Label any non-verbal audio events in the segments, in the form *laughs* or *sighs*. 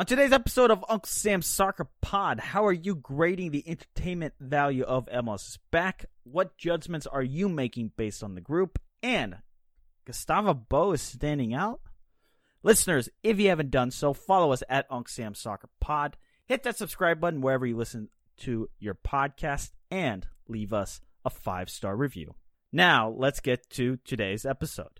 On today's episode of Uncle Sam's Soccer Pod, how are you grading the entertainment value of MLS back? What judgments are you making based on the group? And Gustavo Bou is standing out? Listeners, if you haven't done so, follow us at Uncle Sam's Soccer Pod. Hit that subscribe button wherever you listen to your podcast and leave us a five star review. Now, let's get to today's episode.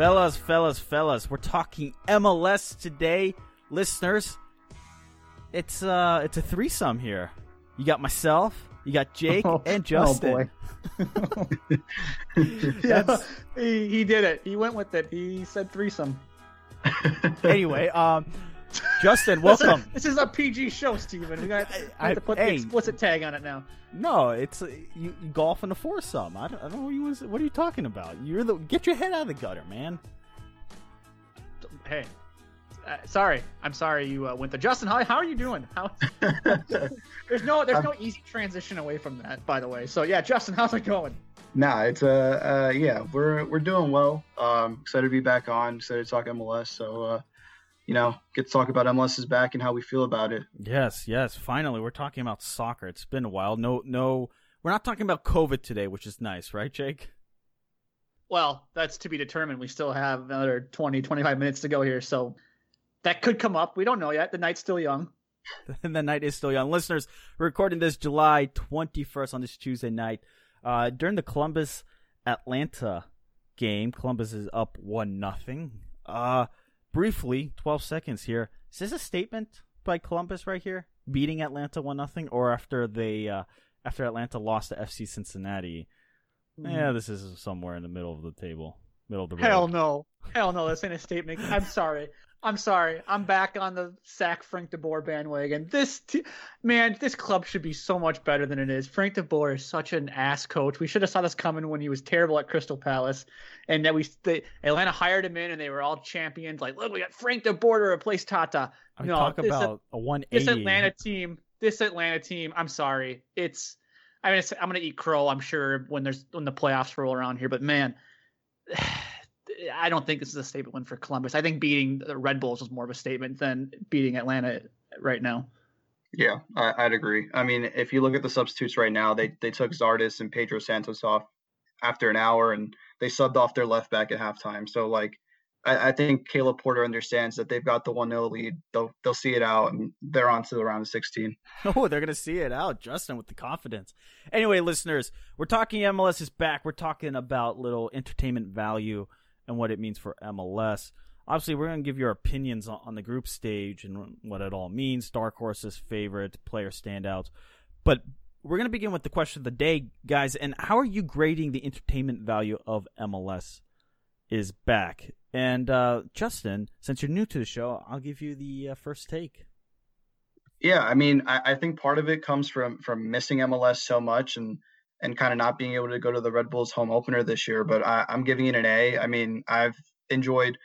Fellas, fellas, fellas, we're talking MLS today, listeners. It's uh it's a threesome here. You got myself, you got Jake *laughs* Oh, and Justin. Oh boy. *laughs* yeah, he, he did it. He went with it. He said threesome. *laughs* anyway, um *laughs* Justin, This is- welcome. This is, a PG show, Steven. We got we I- have to put hey. the explicit tag on it now. No, it's uh, you, you golf in a foursome. I don't, I don't know what you was, what are you talking about? You're the get your head out of the gutter, man. Hey, uh, sorry. I'm sorry you uh, went to Justin. How, how are you doing? How, *laughs* there's no there's no easy transition away from that, by the way. So yeah, Justin, how's it going? Nah, it's uh, uh yeah, we're we're doing well. Um, excited to be back on. Excited to talk MLS. So uh, you know, get to talk about MLS is back and how we feel about it. Yes, yes. Finally, we're talking about soccer. It's been a while. No, no, we're not talking about COVID today, which is nice, right, Jake? Well, that's to be determined. We still have another 20, 25 minutes to go here, so that could come up. We don't know yet. The night's still young. and *laughs* *laughs* the night is still young. Listeners, we're recording this July 21st on this Tuesday night. Uh, during the Columbus Atlanta game, Columbus is up 1 nothing. Uh, briefly, 12 seconds here. Is this a statement by Columbus right here? Beating Atlanta 1 nothing, or after they uh, after Atlanta lost to FC Cincinnati? Yeah, this is somewhere in the middle of the table, middle of the road. Hell no. Hell no. This ain't a statement. I'm sorry. I'm sorry. I'm back on the sack Frank DeBoer bandwagon. This t- man, this club should be so much better than it is. Frank DeBoer is such an ass coach. We should have saw this coming when he was terrible at Crystal Palace, and that we the, Atlanta hired him in, and they were all champions. Like, look, we got Frank DeBoer to replace Tata. I mean, no, talk this- about a 180. this Atlanta team, this Atlanta team, I'm sorry. It's I mean it's, I'm going to eat crow, I'm sure when there's when the playoffs roll around here, but man, *sighs* I don't think this is a statement win for Columbus. I think beating the Red Bulls was more of a statement than beating Atlanta right now. Yeah, I, I'd agree. I mean, if you look at the substitutes right now, they they took Zardes and Pedro Santos off after an hour, and they subbed off their left back at halftime. So like, I, I think Caleb Porter understands that they've got the one 0 lead. They'll they'll see it out, and they're on to the round of sixteen. *laughs* Oh, they're gonna see it out, Justin, with the confidence. Anyway, listeners, we're talking MLS is back. We're talking about little entertainment value and what it means for MLS. Obviously, we're gonna give your opinions on, on the group stage and what it all means. Dark horses, favorite player standouts, but we're gonna begin with the question of the day, guys. And how are you grading the entertainment value of MLS is back? And uh, Justin, since you're new to the show, I'll give you the uh, first take. Yeah, I mean, I, I think part of it comes from from missing MLS so much and and kind of not being able to go to the Red Bulls home opener this year. But I, I'm giving it an A. I mean, I've enjoyed,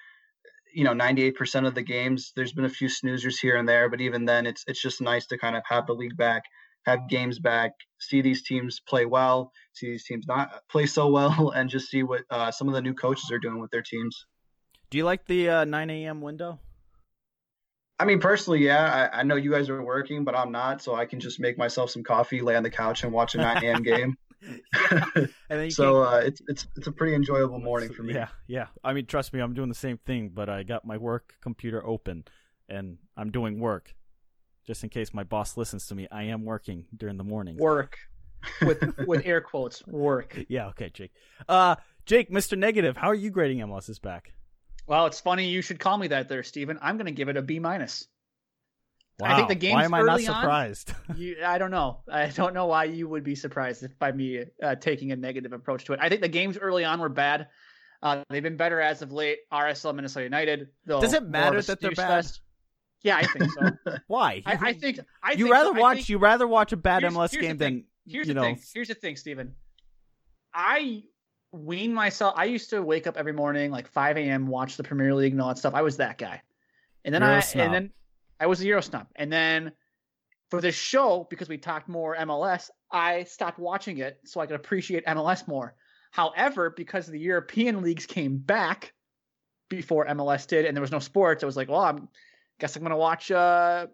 you know, 98% of the games. There's been a few snoozers here and there, but even then, it's it's just nice to kind of have the league back, have games back, see these teams play well, see these teams not play so well, *laughs* and just see what uh, some of the new coaches are doing with their teams. Do you like the uh, 9 a.m. window? I mean, personally, yeah, I, I know you guys are working, but I'm not, so I can just make myself some coffee, lay on the couch, and watch a 9 a.m. *laughs* game. And then you so uh, it's it's it's a pretty enjoyable morning for me. Yeah, yeah. I mean, trust me, I'm doing the same thing, but I got my work computer open, and I'm doing work. Just in case my boss listens to me, I am working during the morning. Work with *laughs* with air quotes. Work. Yeah, okay, Jake. Uh, Jake, Mr. Negative, how are you grading MLS is back? Well, it's funny you should call me that there, Steven. I'm going to give it a B minus. Wow. I think the games Why am I not early on- surprised? *laughs* You, I don't know. I don't know why you would be surprised by me uh, taking a negative approach to it. I think the games early on were bad. Uh, they've been better as of late. RSL Minnesota United. Though, Does it matter that they're bad? fest. Yeah, I think so. *laughs* Why? I, I think. I you think rather so. Watch think- you rather watch a bad Here's- MLS here's game than Here's you the know. thing. Here's the thing, Stephen. I wean myself. I used to wake up every morning like 5 a.m. watch the Premier League and all that stuff. I was that guy, and then Euro I and then I was a Euro snob, and then for this show because we talked more MLS, I stopped watching it so I could appreciate MLS more. However, because the European leagues came back before MLS did, and there was no sports, I was like, well, I'm guess I'm gonna watch, uh,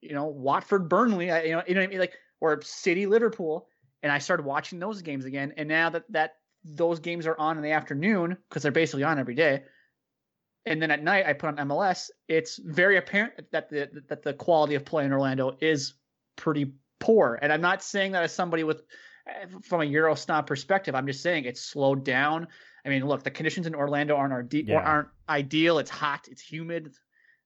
you know, Watford, Burnley, you know, you know what I mean, like or City, Liverpool, and I started watching those games again. And now that that those games are on in the afternoon because they're basically on every day, and then at night I put on MLS. It's very apparent that the that the quality of play in Orlando is pretty poor. And I'm not saying that as somebody with from a Euro snob perspective. I'm just saying it's slowed down. I mean, look, the conditions in Orlando aren't are Yeah. aren't ideal. It's hot. It's humid.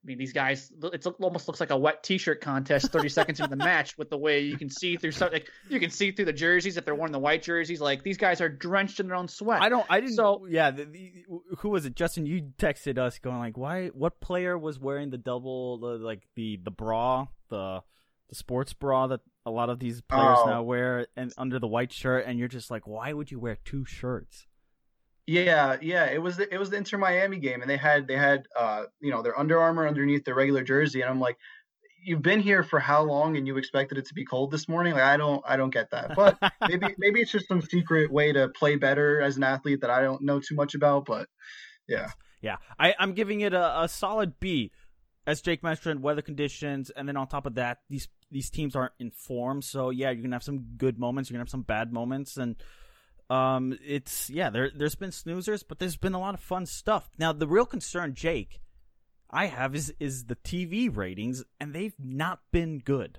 I mean, these guys, it almost looks like a wet T-shirt contest 30 seconds into the match with the way you can see through something. You can see through the jerseys if they're wearing the white jerseys. Like these guys are drenched in their own sweat. I don't. I didn't. So- yeah. The, the, who was it? Justin, you texted us going like, "Why? What player was wearing the double, the, like the the bra, the the sports bra that a lot of these players Oh. now wear, and under the white shirt?" And you're just like, "Why would you wear two shirts?" Yeah, yeah, it was the, it was the Inter Miami game, and they had they had uh you know their Under Armour underneath their regular jersey, and I'm like, you've been here for how long, and you expected it to be cold this morning? Like I don't I don't get that, but maybe *laughs* maybe it's just some secret way to play better as an athlete that I don't know too much about, but yeah, Yeah, I, I'm giving it a, a solid B. As Jake mentioned, weather conditions, and then on top of that, these these teams aren't in form. So yeah, you're gonna have some good moments, you're gonna have some bad moments, and um, it's yeah, there there's been snoozers, but there's been a lot of fun stuff. Now the real concern, Jake, I have is is the TV ratings, and they've not been good.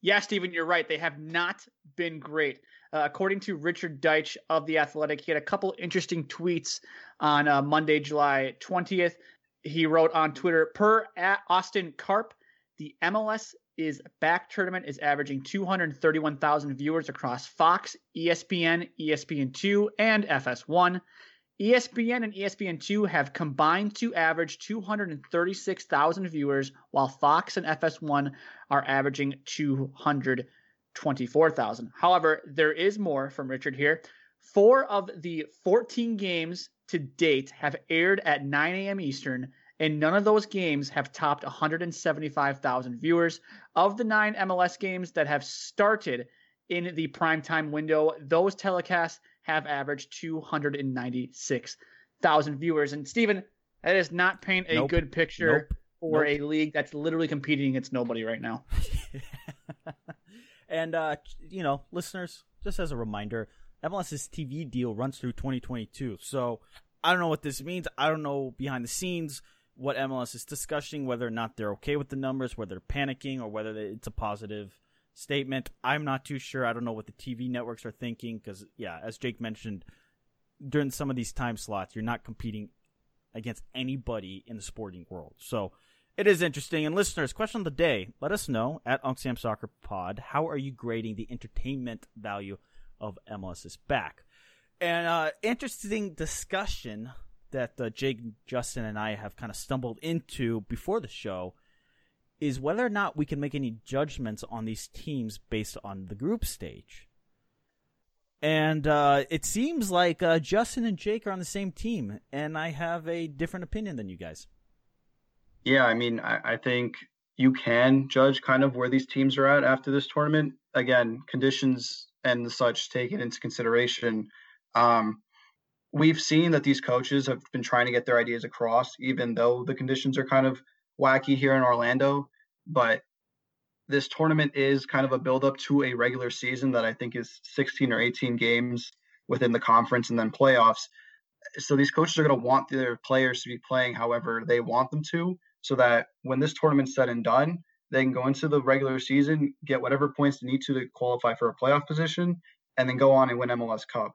Yeah, Steven, you're right. They have not been great. Uh, according to Richard Deitsch of The Athletic, he had a couple interesting tweets on uh, Monday, July 20th. He wrote on Twitter, per Austin Karp, the MLS is back tournament is averaging 231,000 viewers across Fox, ESPN, ESPN2, and FS1. ESPN and E ESPN2 have combined to average 236,000 viewers, while Fox and FS1 are averaging 224,000. However, there is more from Richard here. Four of the 14 games to date have aired at 9 a.m. Eastern, and none of those games have topped 175,000 viewers. Of the nine MLS games that have started in the primetime window, those telecasts have averaged 296,000 viewers. And Steven, that does not paint a Nope. good picture Nope. for Nope. a league that's literally competing against nobody right now. *laughs* and uh, you know, listeners, just as a reminder, MLS's TV deal runs through 2022. So I don't know what this means. I don't know behind the scenes what MLS is discussing, whether or not they're okay with the numbers, whether they're panicking, or whether it's a positive statement. I'm not too sure. I don't know what the TV networks are thinking because, yeah, as Jake mentioned, during some of these time slots, you're not competing against anybody in the sporting world. So it is interesting. And listeners, question of the day: Let us know at Unc Sam Soccer Pod. How are you grading the entertainment value of MLS is back? And uh, interesting discussion that uh, Jake, Justin, and I have kind of stumbled into before the show is whether or not we can make any judgments on these teams based on the group stage. And uh, it seems like uh, Justin and Jake are on the same team, and I have a different opinion than you guys. yeah. I mean, I, I think you can judge kind of where these teams are at after this tournament. Again, conditions and such taken into consideration. Um, we've seen that these coaches have been trying to get their ideas across, even though the conditions are kind of wacky here in Orlando. But this tournament is kind of a build up to a regular season that I think is 16 or 18 games within the conference and then playoffs. So these coaches are going to want their players to be playing however they want them to, so that when this tournament's said and done, they can go into the regular season, get whatever points they need to to qualify for a playoff position, and then go on and win MLS Cup.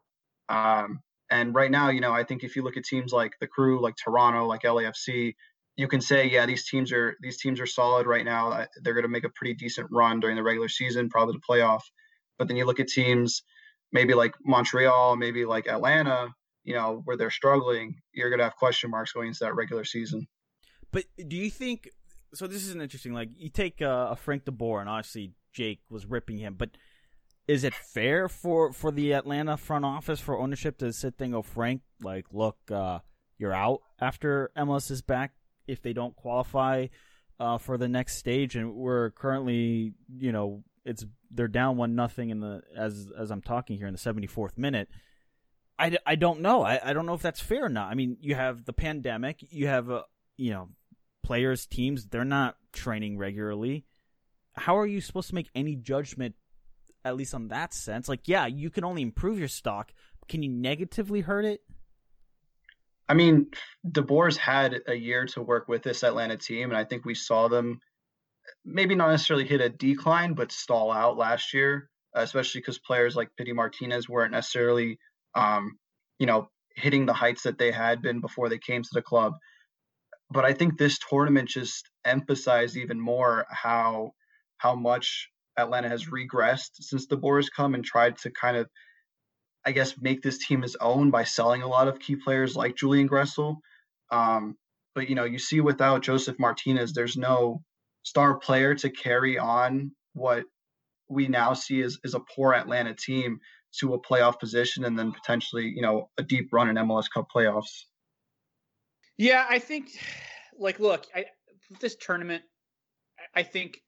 Um, and right now, you know, I think if you look at teams like the Crew, like Toronto, like LAFC, you can say, yeah, these teams are these teams are solid right now. They're going to make a pretty decent run during the regular season, probably the playoff. But then you look at teams maybe like Montreal, maybe like Atlanta, you know, where they're struggling. You're going to have question marks going into that regular season. But do you think? So this is an interesting. Like you take uh, a Frank DeBoer, and obviously Jake was ripping him, but is it fair for for the Atlanta front office for ownership to sit there and go, Frank, like, look, uh, you're out after MLS is back if they don't qualify uh, for the next stage, and we're currently, you know, it's they're down one nothing in the as as I'm talking here in the 74th minute. I, I don't know. I, I don't know if that's fair or not. I mean, you have the pandemic. You have a you know players teams. They're not training regularly. How are you supposed to make any judgment, at least on that sense? Like, yeah, you can only improve your stock. Can you negatively hurt it? I mean, the DeBoer's had a year to work with this Atlanta team, and I think we saw them maybe not necessarily hit a decline, but stall out last year, especially because players like Pity Martinez weren't necessarily, um, you know, hitting the heights that they had been before they came to the club. But I think this tournament just emphasized even more how how much Atlanta has regressed since DeBoer has come and tried to kind of I guess, make this team his own by selling a lot of key players like Julian Gressel. Um, but you know, you see without Josef Martinez, there's no star player to carry on what we now see is as a poor Atlanta team to a playoff position and then potentially, you know, a deep run in MLS Cup playoffs. Yeah, I think like look, I this tournament I think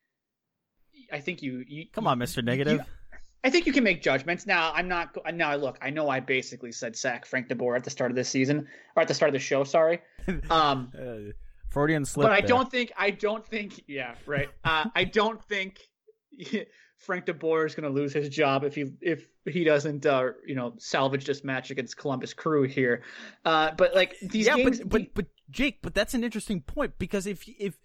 I think you, you Come on, Mr. Negative. You, I think you can make judgments. Now, I'm not. Now, look, I know I basically said sack Frank DeBoer at the start of this season, or at the start of the show. Sorry. *laughs* Um, uh, Freudian slip. But I there. don't think. I don't think. Yeah, right. Uh, I don't think *laughs* Frank DeBoer is going to lose his job if he if he doesn't, uh, you know, salvage this match against Columbus Crew here. Uh, but like these yeah, games, but, but but Jake, but that's an interesting point because if if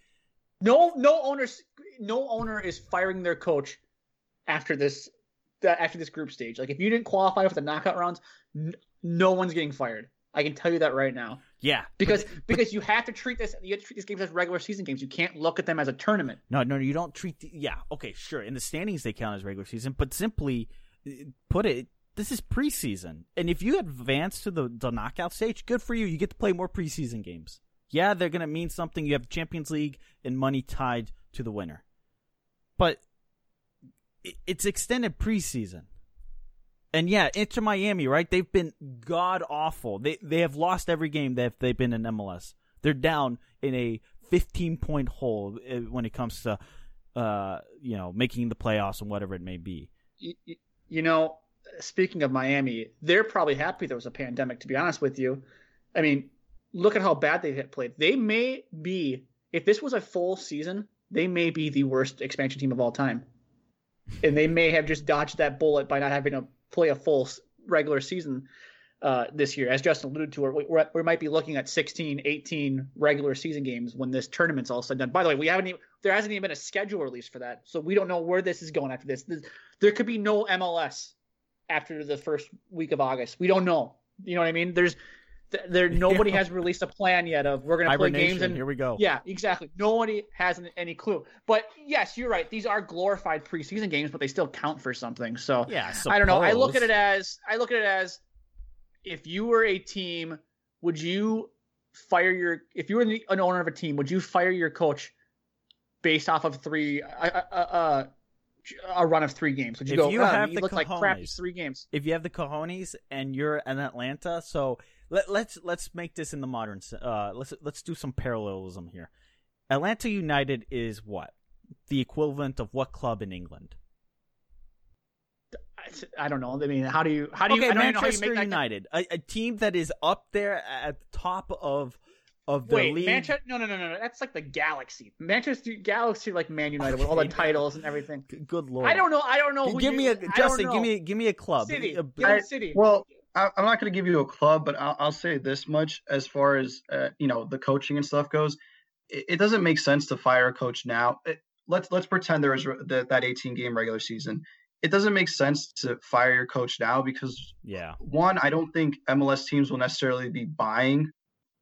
no no owners no owner is firing their coach after this that after this group stage. Like if you didn't qualify for the knockout rounds, n- no one's getting fired. I can tell you that right now. Yeah, because but, because you have to treat this you have to treat these games as regular season games. You can't look at them as a tournament. No, no, you don't treat. The, yeah, okay, sure. In the standings, they count as regular season, but simply put it, this is preseason, and if you advance to the the knockout stage, good for you. You get to play more preseason games. Yeah, they're gonna mean something. You have Champions League and money tied to the winner, but it's extended preseason. And yeah, Inter Miami, right? They've been god awful. They they have lost every game that they've been in MLS. They're down in a 15 point hole eh, when it comes to uh, you know, making the playoffs and whatever it may be. You, you know, speaking of Miami, they're probably happy there was a pandemic to be honest with you. I mean, look at how bad they had played. They may be if this was a full season, they may be the worst expansion team of all time and they may have just dodged that bullet by not having to play a full regular season uh, this year. As Justin alluded to, we, we might be looking at 16, 18 regular season games when this tournament's all said and done. By the way, we haven't even, there hasn't even been a schedule release for that, so we don't know where this is going after this. There could be no MLS after the first week of August. We don't know. You know what I mean? There's there *laughs* nobody has released a plan yet of we're going to play games and here we go. Yeah, exactly. Nobody has any clue. But yes, you're right. These are glorified preseason games, but they still count for something. So yeah, I don't know. I look at it as I look at it as if you were a team, would you fire your if you were an owner of a team, would you fire your coach based off of three uh, uh, uh, a run of three games? Would you if go? You oh, have you the look cojones, like crap three games. If you have the cojones and you're an Atlanta, so let, let's let's make this in the modern. Uh, let's let's do some parallelism here. Atlanta United is what the equivalent of what club in England? I don't know. I mean, how do you how do you? Okay, Manchester United, a, a, team that is up there at the top of of the Wait, league. Manchester? No, no, no, no, no. That's like the Galaxy. Manchester Galaxy, like Man United, okay. with all the titles and everything. Good lord. I don't know. I don't know. give you, me a Justin. Give me give me a club. City. A, a, City. Well, I, am not going to give you a club, but I'll, I'll say this much: as far as uh, you know, the coaching and stuff goes, it, it, doesn't make sense to fire a coach now. It, let's let's pretend there was the, that 18 game regular season. It doesn't make sense to fire your coach now because yeah, one, I don't think MLS teams will necessarily be buying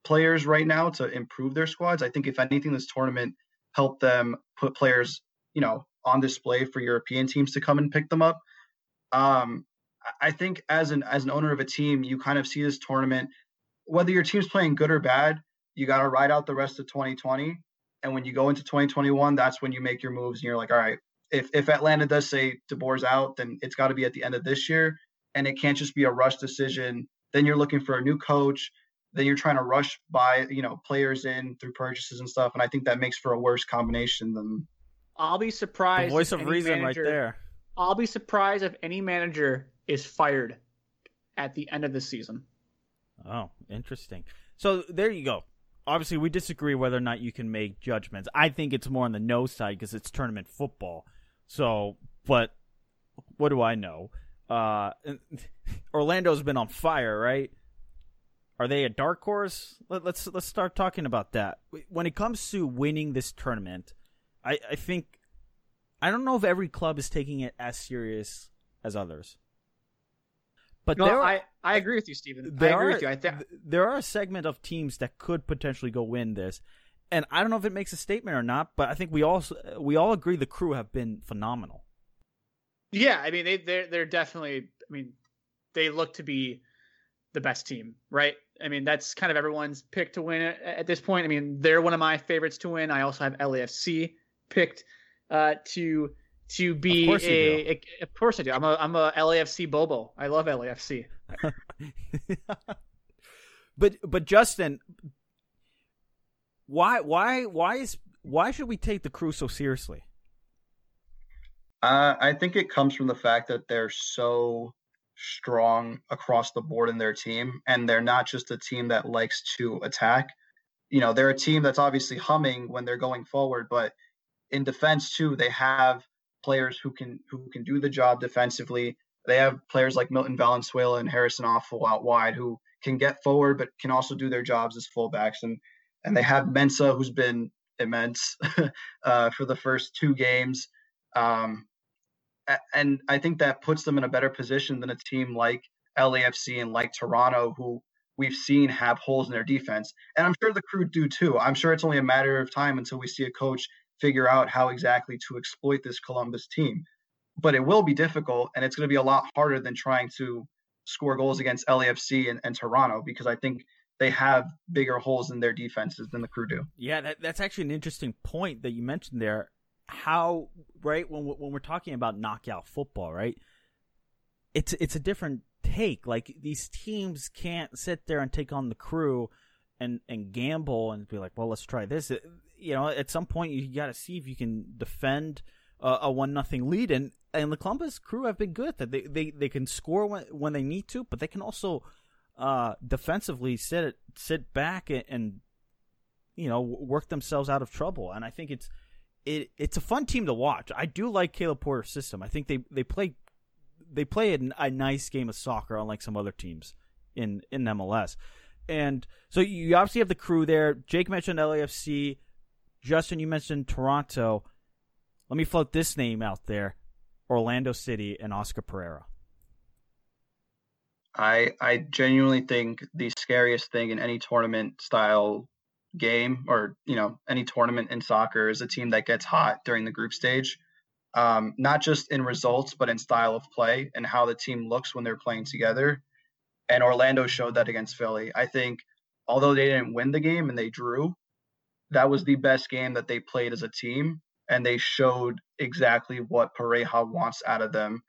players right now to improve their squads. I think if anything, this tournament helped them put players, you know, on display for European teams to come and pick them up. Um, I think as an as an owner of a team, you kind of see this tournament, whether your team's playing good or bad, you got to ride out the rest of 2020. And when you go into 2021, that's when you make your moves and you're like, all right, if if Atlanta does say DeBoer's out, then it's got to be at the end of this year, and it can't just be a rush decision. Then you're looking for a new coach. Then you're trying to rush by, you know, players in through purchases and stuff, and I think that makes for a worse combination than. I'll be surprised. The voice of reason, manager, right there. I'll be surprised if any manager is fired at the end of the season. Oh, interesting. So there you go obviously we disagree whether or not you can make judgments. I think it's more on the no side because it's tournament football. So, but what do I know? Uh, *laughs* Orlando's been on fire, right? Are they a dark horse? Let, let's let's start talking about that. When it comes to winning this tournament, I, I think I don't know if every club is taking it as serious as others. But no, there are, I, I agree with you, Stephen. I agree are, with you. I th- there are a segment of teams that could potentially go win this, and I don't know if it makes a statement or not. But I think we all we all agree the crew have been phenomenal. Yeah, I mean they they're they're definitely. I mean, they look to be the best team, right? I mean that's kind of everyone's pick to win at, at this point. I mean they're one of my favorites to win. I also have LAFC picked uh, to to be of a, a, Of course I do. I'm a I'm a LAFC Bobo. I love LAFC. *laughs* but but Justin, why why why is why should we take the crew so seriously? Uh, I think it comes from the fact that they're so strong across the board in their team, and they're not just a team that likes to attack. You know, they're a team that's obviously humming when they're going forward, but in defense too, they have players who can who can do the job defensively. They have players like Milton Valenzuela and Harrison Afful out wide who can get forward but can also do their jobs as fullbacks. And and they have Mensah who's been immense *laughs* uh, for the first two games. Um, and I think that puts them in a better position than a team like LAFC and like Toronto, who we've seen have holes in their defense. And I'm sure the crew do too. I'm sure it's only a matter of time until we see a coach figure out how exactly to exploit this Columbus team. But it will be difficult, and it's going to be a lot harder than trying to score goals against LAFC and, and Toronto because I think they have bigger holes in their defenses than the crew do. Yeah, that, that's actually an interesting point that you mentioned there. How right when when we're talking about knockout football, right? It's it's a different take. Like these teams can't sit there and take on the crew and and gamble and be like, well, let's try this you know, at some point you got to see if you can defend uh, a one nothing lead, and and the Columbus Crew have been good that they they, they can score when when they need to, but they can also uh, defensively sit sit back and, and you know work themselves out of trouble, and I think it's it it's a fun team to watch. I do like Caleb Porter's system. I think they they play they play a, a nice game of soccer, unlike some other teams in in MLS. And so you obviously have the crew there. Jake mentioned LAFC. Justin, you mentioned Toronto. Let me float this name out there: Orlando City and Oscar Pareja. I I genuinely think the scariest thing in any tournament style game or you know any tournament in soccer is a team that gets hot during the group stage um, not just in results but in style of play and how the team looks when they're playing together and orlando showed that against philly i think although they didn't win the game and they drew that was the best game that they played as a team, and they showed exactly what Pareja wants out of them.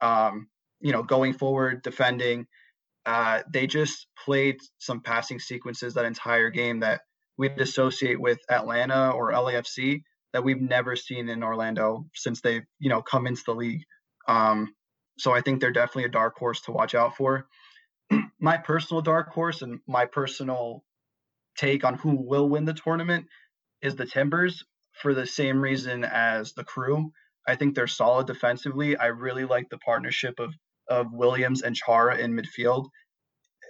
Um, you know, going forward, defending. Uh, they just played some passing sequences that entire game that we'd associate with Atlanta or LAFC that we've never seen in Orlando since they've you know come into the league. Um, so I think they're definitely a dark horse to watch out for. *clears throat* my personal dark horse and my personal take on who will win the tournament is the Timbers for the same reason as the crew. I think they're solid defensively. I really like the partnership of of Williams and Chara in midfield.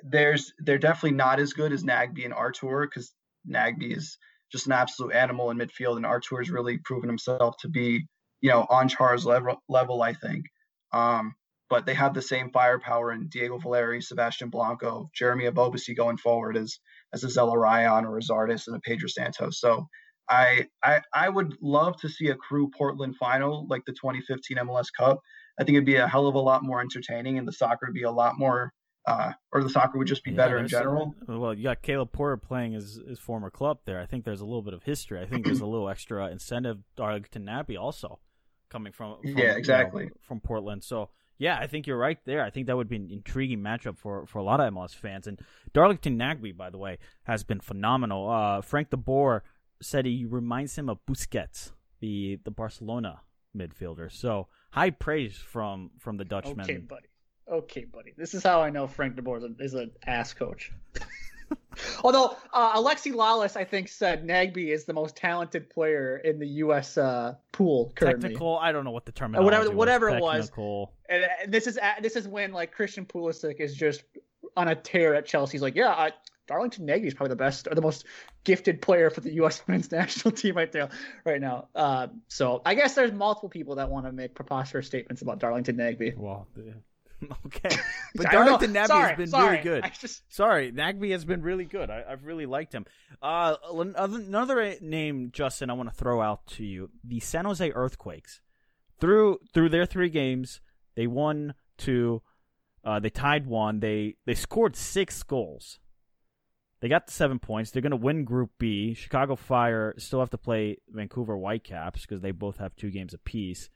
There's they're definitely not as good as Nagbe and Artur because Nagbe is just an absolute animal in midfield, and Artur has really proven himself to be, you know, on Chara's level. Level, I think. Um, but they have the same firepower in Diego Valeri, Sebastian Blanco, Jeremy Ebobisse going forward as as a Zelarayán or a Zardes and a Pedro Santos. So I, I I would love to see a crew Portland final like the 2015 MLS Cup. I think it'd be a hell of a lot more entertaining, and the soccer would be a lot more, uh, or the soccer would just be yeah, better in general. well, you got Caleb Porter playing his, his former club there. I think there's a little bit of history. I think there's a little extra incentive. Darlington Nagbe also coming from, from yeah exactly you know, from Portland. So yeah, I think you're right there. I think that would be an intriguing matchup for, for a lot of MLS fans. And Darlington Nagbe, by the way, has been phenomenal. Uh, Frank de Boer said he reminds him of Busquets, the the Barcelona midfielder. So high praise from from the Dutchman. Okay, buddy. Okay, buddy. This is how I know Frank de Boer is an ass coach. *laughs* *laughs* Although uh, Alexi Lalas, I think, said Nagbe is the most talented player in the U.S. Uh, pool currently. Technical, I don't know what the term. Whatever, whatever it was. And, and, this is this is when like Christian Pulisic is just on a tear at Chelsea. He's like, yeah, I, Darlington Nagbe is probably the best or the most gifted player for the U.S. *laughs* men's national team right there, right now. Uh, so I guess there's multiple people that want to make preposterous statements about Darlington Nagbe. Well, *laughs* okay, *laughs* but Darlington Nagbe sorry, has been sorry. really good. Just... Sorry, Nagbe has been really good. I, have really liked him. Uh, another name, Justin, I want to throw out to you: the San Jose Earthquakes. Through through their three games, they won two. Uh, they tied one. They they scored six goals. They got the seven points. They're going to win Group B. Chicago Fire still have to play Vancouver Whitecaps because they both have two games apiece.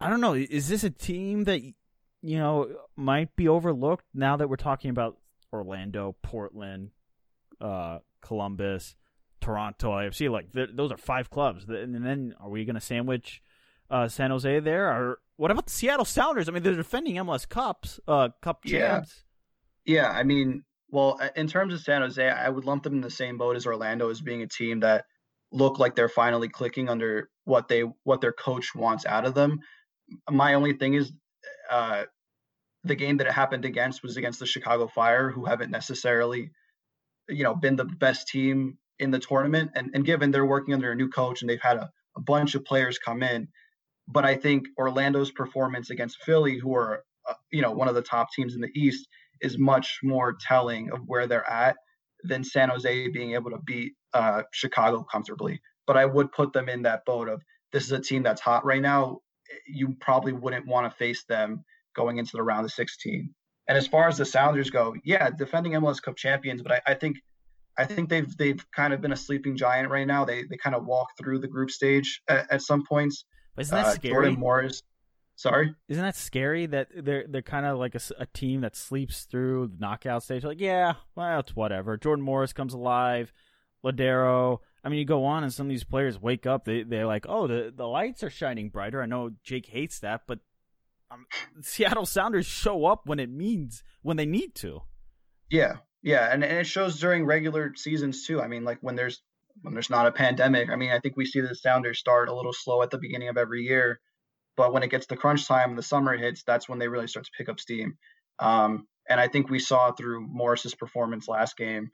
I don't know. Is this a team that you know might be overlooked now that we're talking about Orlando, Portland, uh, Columbus, Toronto, AFC? Like those are five clubs, and then are we going to sandwich uh, San Jose there? Or what about the Seattle Sounders? I mean, they're defending MLS Cups, uh, Cup champs. Yeah. yeah, I mean, well, in terms of San Jose, I would lump them in the same boat as Orlando as being a team that look like they're finally clicking under what they what their coach wants out of them my only thing is uh, the game that it happened against was against the Chicago Fire, who haven't necessarily, you know, been the best team in the tournament. And, and given they're working under a new coach and they've had a, a bunch of players come in, but I think Orlando's performance against Philly, who are, uh, you know, one of the top teams in the East, is much more telling of where they're at than San Jose being able to beat uh, Chicago comfortably. But I would put them in that boat of this is a team that's hot right now you probably wouldn't want to face them going into the round of 16. And as far as the Sounders go, yeah, defending MLS Cup champions, but I, I think I think they've they've kind of been a sleeping giant right now. They they kind of walk through the group stage at, at some points. But isn't that uh, scary? Jordan Morris. Sorry. Isn't that scary that they're they're kind of like a, a, team that sleeps through the knockout stage? Like, yeah, well, it's whatever. Jordan Morris comes alive. Lodeiro, I mean, you go on and some of these players wake up. They they're like, oh, the the lights are shining brighter. I know Jake hates that, but um, *laughs* Seattle Sounders show up when it means when they need to. Yeah, yeah, and, and it shows during regular seasons too. I mean, like when there's when there's not a pandemic. I mean, I think we see the Sounders start a little slow at the beginning of every year, but when it gets to crunch time and the summer hits, that's when they really start to pick up steam. Um, and I think we saw through Morris's performance last game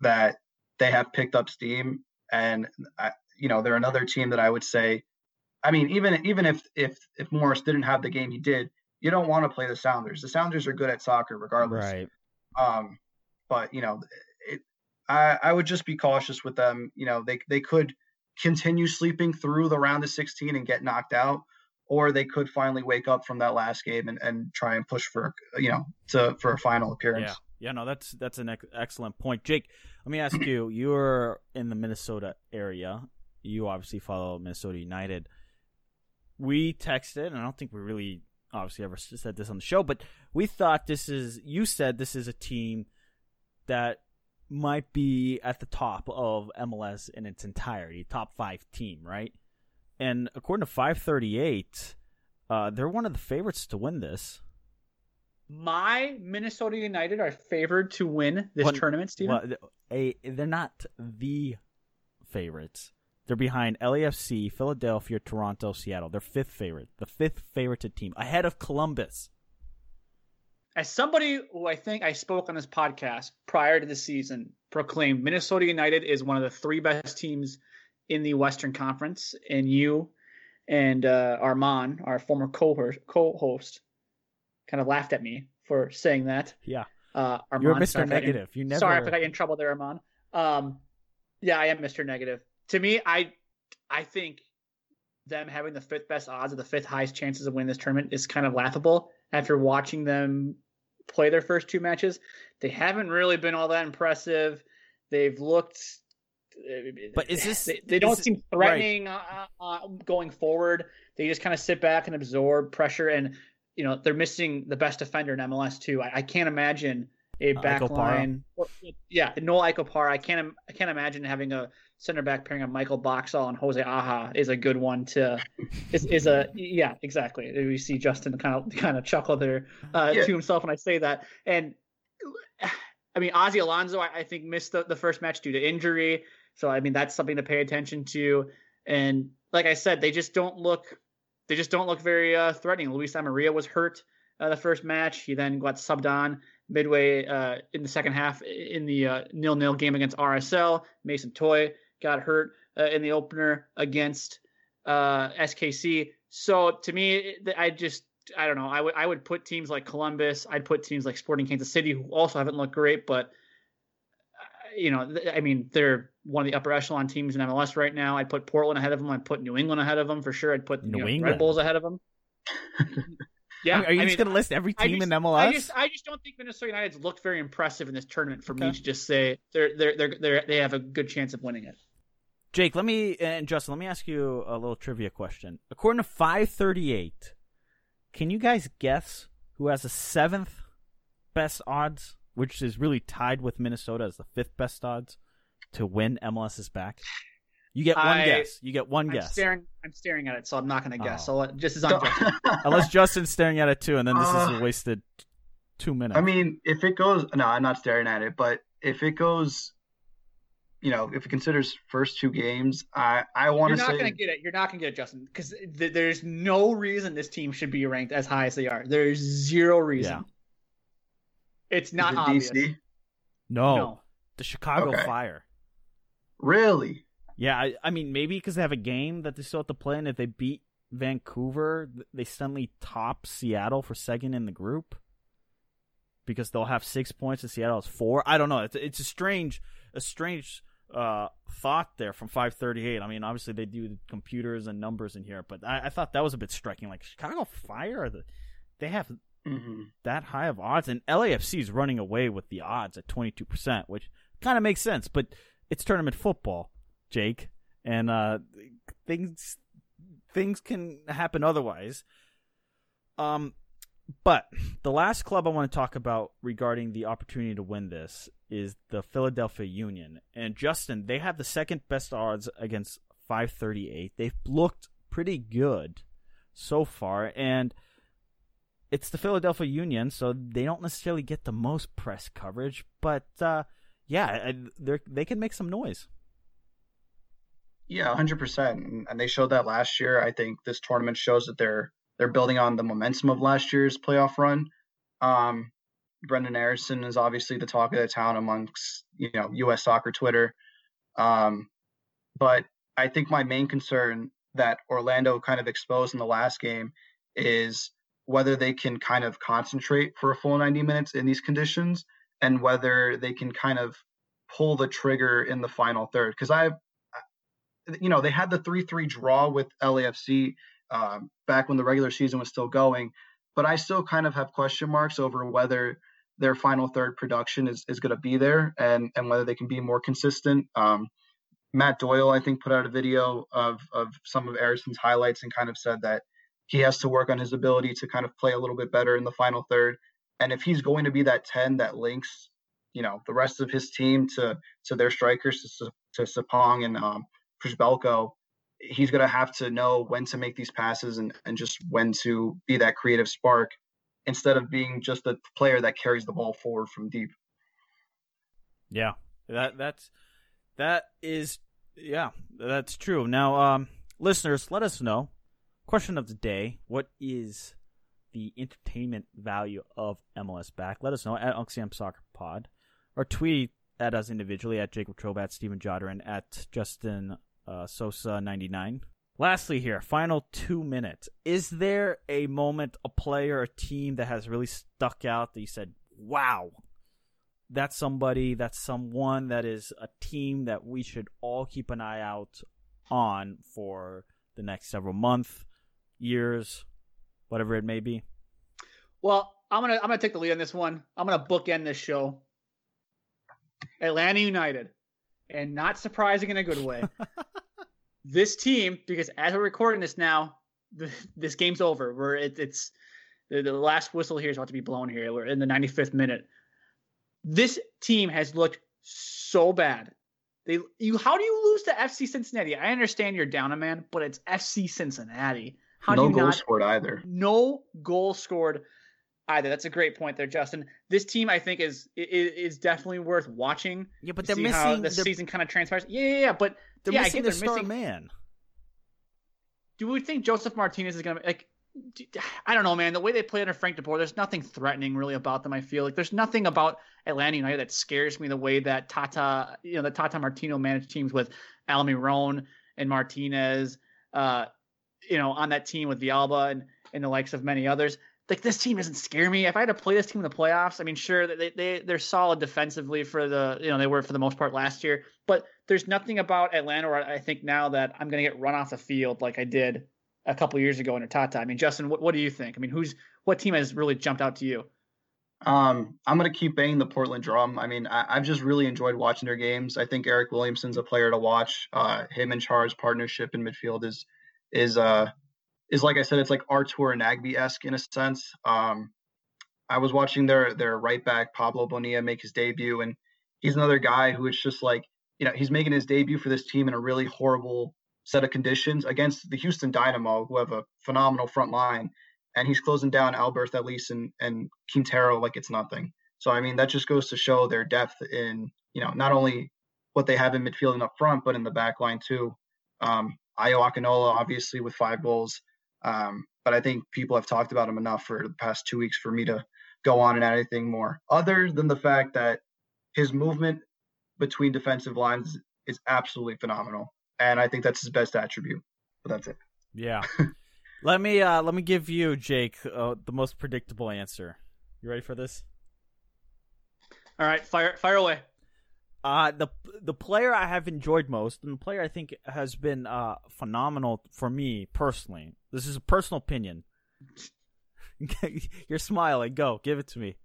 that they have picked up steam and I, you know they're another team that I would say. I mean, even even if if if Morris didn't have the game he did, you don't want to play the Sounders. The Sounders are good at soccer regardless. Right. Um, but you know, it, I I would just be cautious with them. You know, they they could continue sleeping through the round of 16 and get knocked out, or they could finally wake up from that last game and, and try and push for you know to for a final appearance. Yeah. Yeah, no, that's that's an ex- excellent point, Jake. Let me ask you: *clears throat* You're in the Minnesota area. You obviously follow Minnesota United. We texted, and I don't think we really obviously ever said this on the show, but we thought this is. You said this is a team that might be at the top of MLS in its entirety, top five team, right? And according to 538, uh, they're one of the favorites to win this my Minnesota United are favored to win this well, tournament, Steven? Well, a, they're not the favorites. They're behind LAFC, Philadelphia, Toronto, Seattle. They're fifth favorite, the fifth favorited team, ahead of Columbus. As somebody who I think I spoke on this podcast prior to the season proclaimed Minnesota United is one of the three best teams in the Western Conference, and you and uh, Armand, our former co-host, co-host, kind of laughed at me for saying that. Yeah. Uh, Armand, You're Mr. sorry if I got in- Negative. You never. Sorry if I got you in trouble there, Armand. Um, yeah, I am Mr. Negative. To me, I I think them having the fifth best odds or the fifth highest chances of winning this tournament is kind of laughable. After watching them play their first two matches, they haven't really been all that impressive. They've looked. But is this- They, they don't it- seem threatening uh, uh, going forward. They just kind of sit back and absorb pressure, and you know they're missing the best defender in MLS too. I, I can't imagine a Uh, back Ike Opara. line. or- Yeah, Noel Icopar. I can't. I can't imagine having a center back pairing of Michael Boxall and Jose Aja is a good one to. Is, is a yeah exactly. We see Justin kind of kind of chuckle there uh, Yeah. to himself when I say that, and I mean Ozzie Alonso. I, I think missed the, the first match due to injury. So I mean that's something to pay attention to. And like I said, they just don't look. They just don't look very uh, threatening. Luis Amarilla was hurt uh, the first match. He then got subbed on midway uh, in the second half in the uh, nil-nil game against RSL. Mason Toye got hurt uh, in the opener against uh, SKC. So to me, I just I don't know. I would I would put teams like Columbus. I'd put teams like Sporting Kansas City, who also haven't looked great, but you know, I mean, they're one of the upper echelon teams in MLS right now. I'd put Portland ahead of them. I'd put New England ahead of them for sure. I'd put you New know, England? Red Bulls ahead of them. *laughs* yeah, are you I just mean, gonna list every team just- in MLS? I just I just don't think Minnesota United's looked very impressive in this tournament for me to just say they're they're they're, they're they have a good chance of winning it. Jake, let me and Justin, let me ask you a little trivia question. According to 538, can you guys guess who has the seventh best odds, which is really tied with Minnesota as the fifth best odds to win MLS is back? You get one I- guess. You get one I'm guess. staring I'm staring at it, so I'm not going to guess. Oh. So let- this is on Justin. Unless Justin's staring at it too, and then this is Uh, a wasted two minutes. I mean, if it goes, no, I'm not staring at it, but if it goes, you know, if it considers first two games, I I want to say You're not going to get it. You're not going to get it, Justin, because th- there's no reason this team should be ranked as high as they are. There's zero reason. Yeah. It's is not it obvious. DC. no, No. the Chicago Okay. Fire. Really? Yeah, I, I mean maybe because they have a game that they still have to play, and if they beat Vancouver, they suddenly top Seattle for second in the group because they'll have six points and Seattle has four. I don't know. It's it's a strange a strange uh, thought there from 538. I mean, obviously they do the computers and numbers in here, but I, I thought that was a bit striking. Like Chicago Fire, the they have hmm that high of odds, and LAFC is running away with the odds at 22%, which kind of makes sense, but it's tournament football, Jake, and uh, things things can happen otherwise. Um, but the last club I want to talk about regarding the opportunity to win this is the Philadelphia Union, and Justin, they have the second best odds against 538. They've looked pretty good so far, and it's the Philadelphia Union, so they don't necessarily get the most press coverage, but uh, yeah, they they can make some noise. Yeah, 100%. And and they showed that last year. I think this tournament shows that they're they're building on the momentum of last year's playoff run. Um, Brenden Aaronson is obviously the talk of the town amongst you know U.S. soccer Twitter. Um, but I think my main concern that Orlando kind of exposed in the last game is whether they can kind of concentrate for a full 90 minutes in these conditions and whether they can kind of pull the trigger in the final third. Because I you know, they had the 3 3 draw with LAFC um, back when the regular season was still going, but I still kind of have question marks over whether their final third production is, is going to be there and, and whether they can be more consistent. Um, Matt Doyle, I think, put out a video of, of some of Aaronson's highlights and kind of said that he has to work on his ability to kind of play a little bit better in the final third. And if he's going to be that 10 that links, you know, the rest of his team to to their strikers, to, to Sapong and um, Belko, he's going to have to know when to make these passes and, and just when to be that creative spark instead of being just the player that carries the ball forward from deep. Yeah, that that's that is yeah, that's true. Now, um, listeners, let us know. Question of the day: What is the entertainment value of MLS back? Let us know at UncSam Soccer Pod, or tweet at us individually at Jacob Trobat, Stephen Jotter, and at Justin uh, Sosa ninety nine. Lastly, here, final two minutes. Is there a moment, a player, a team that has really stuck out that you said, wow, that's somebody, that's someone that is a team that we should all keep an eye out on for the next several months, years, whatever it may be? Well, I'm gonna I'm gonna take the lead on this one. I'm gonna bookend this show. Atlanta United, and not surprising in a good way. *laughs* this team, because as we're recording this now, the, this game's over. We're it, it's the, the last whistle here is about to be blown here. We're in the 95th minute. This team has looked so bad. They you how do you lose to FC Cincinnati? I understand you're down a man, but it's FC Cincinnati. How no do you goal not, scored either. No goal scored either. That's a great point there, Justin. This team, I think, is is, is definitely worth watching. Yeah, but they're see how missing the season kind of transpires. Yeah, yeah, yeah. But they're yeah, I missing the they're star missing. man. Do we think Josef Martinez is gonna like? I don't know, man. The way they play under Frank DeBoer, there's nothing threatening really about them. I feel like there's nothing about Atlanta United that scares me the way that Tata, you know, the Tata Martino managed teams with Almiron and Martinez, uh, you know, on that team with Villalba and, and the likes of many others. Like this team doesn't scare me. If I had to play this team in the playoffs, I mean, sure they they they're solid defensively for the you know they were for the most part last year, but there's nothing about Atlanta I think now that I'm gonna get run off the field like I did a couple years ago under Tata. I mean, Justin, what, what do you think? I mean, who's what team has really jumped out to you? Um, I'm gonna keep banging the Portland drum. I mean, I, I've just really enjoyed watching their games. I think Eryk Williamson's a player to watch. Uh, him and Chara's partnership in midfield is is uh is like I said, it's like Artur and Nagbe esque in a sense. Um, I was watching their their right back Pablo Bonilla make his debut, and he's another guy who is just like you know he's making his debut for this team in a really horrible set of conditions against the Houston Dynamo, who have a phenomenal front line, and he's closing down Alberth Elis and and Quintero like it's nothing. So I mean that just goes to show their depth in you know not only what they have in midfield and up front, but in the back line too. Um, Ayo Akinola obviously with five goals. Um, but I think people have talked about him enough for the past two weeks for me to go on and add anything more, other than the fact that his movement between defensive lines is absolutely phenomenal, and I think that's his best attribute. But that's it. Yeah. *laughs* let me uh let me give you Jake uh, the most predictable answer. You ready for this? All right, fire fire away. Uh the the player I have enjoyed most, and the player I think has been uh phenomenal for me personally. This is a personal opinion. *laughs* You're smiling. Go, give it to me.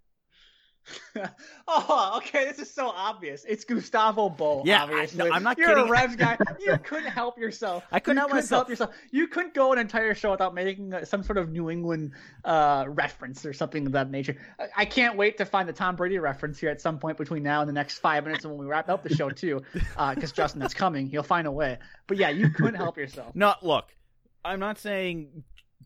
*laughs* oh, okay. This is so obvious. It's Gustavo Bou. Yeah, I- obviously. no, I'm not You're kidding. a Revs guy. *laughs* You couldn't help yourself. I couldn't you help couldn't myself. Help yourself. You couldn't go an entire show without making uh, some sort of New England uh, reference or something of that nature. I, I can't wait to find the Tom Brady reference here at some point between now and the next five minutes, and when we wrap up the show too, because Justin, that's coming. He'll find a way. But yeah, you couldn't help yourself. *laughs* No, look, I'm not saying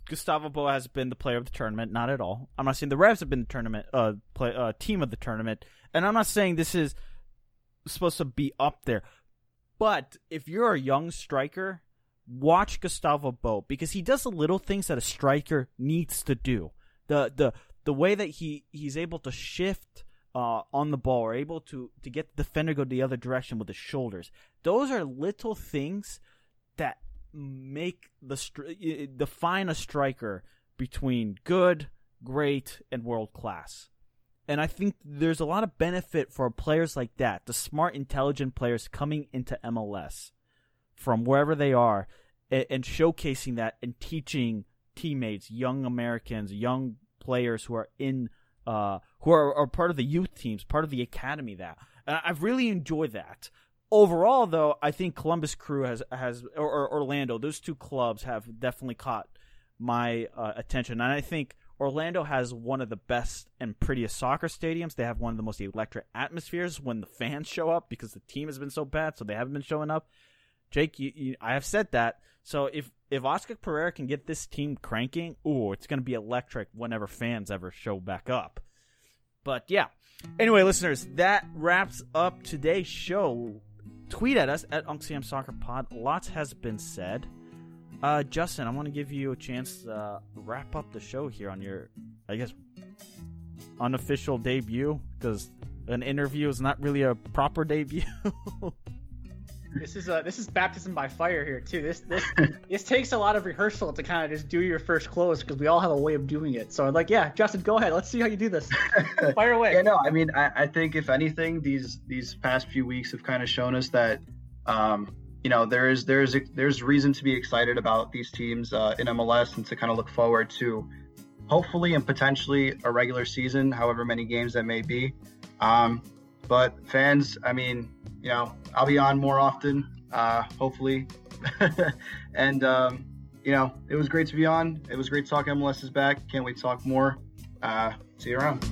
Gustavo Bou has been the player of the tournament. Not at all. I'm not saying the Revs have been the tournament uh play uh team of the tournament, and I'm not saying this is supposed to be up there. But if you're a young striker, watch Gustavo Bou because he does the little things that a striker needs to do. The the the way that he he's able to shift uh, on the ball or able to to get the defender go the other direction with his shoulders. Those are little things that make the stri- define a striker between good, great, and world class. And I think there's a lot of benefit for players like that, the smart, intelligent players coming into MLS from wherever they are and, and showcasing that and teaching teammates, young Americans, young players who are in, uh, who are, are part of the youth teams, part of the academy. That and I've really enjoyed that. Overall, though, I think Columbus Crew has has or, or Orlando. Those two clubs have definitely caught my uh, attention, and I think Orlando has one of the best and prettiest soccer stadiums. They have one of the most electric atmospheres when the fans show up because the team has been so bad, so they haven't been showing up. Jake, you, you, I have said that. So if if Oscar Pareja can get this team cranking, ooh, it's going to be electric whenever fans ever show back up. But yeah. Anyway, listeners, that wraps up today's show. Tweet at us at UncSam Soccer Pod. Lots has been said. Uh, Justin, I want to give you a chance to uh, wrap up the show here on your, I guess, unofficial debut because an interview is not really a proper debut. *laughs* this is a this is baptism by fire here too. This this *laughs* this takes a lot of rehearsal to kind of just do your first close because we all have a way of doing it. So I'm like, yeah, Justin, go ahead. Let's see how you do this. *laughs* Fire away. Yeah, no, I mean, I, I think if anything, these these past few weeks have kind of shown us that, um, you know, there is there's there's reason to be excited about these teams uh, in MLS and to kind of look forward to, hopefully and potentially a regular season, however many games that may be. Um, but fans, I mean, you know, I'll be on more often, uh, hopefully. *laughs* and, um, you know, it was great to be on. It was great to talk. MLS is back. Can't wait to talk more. Uh, see you around.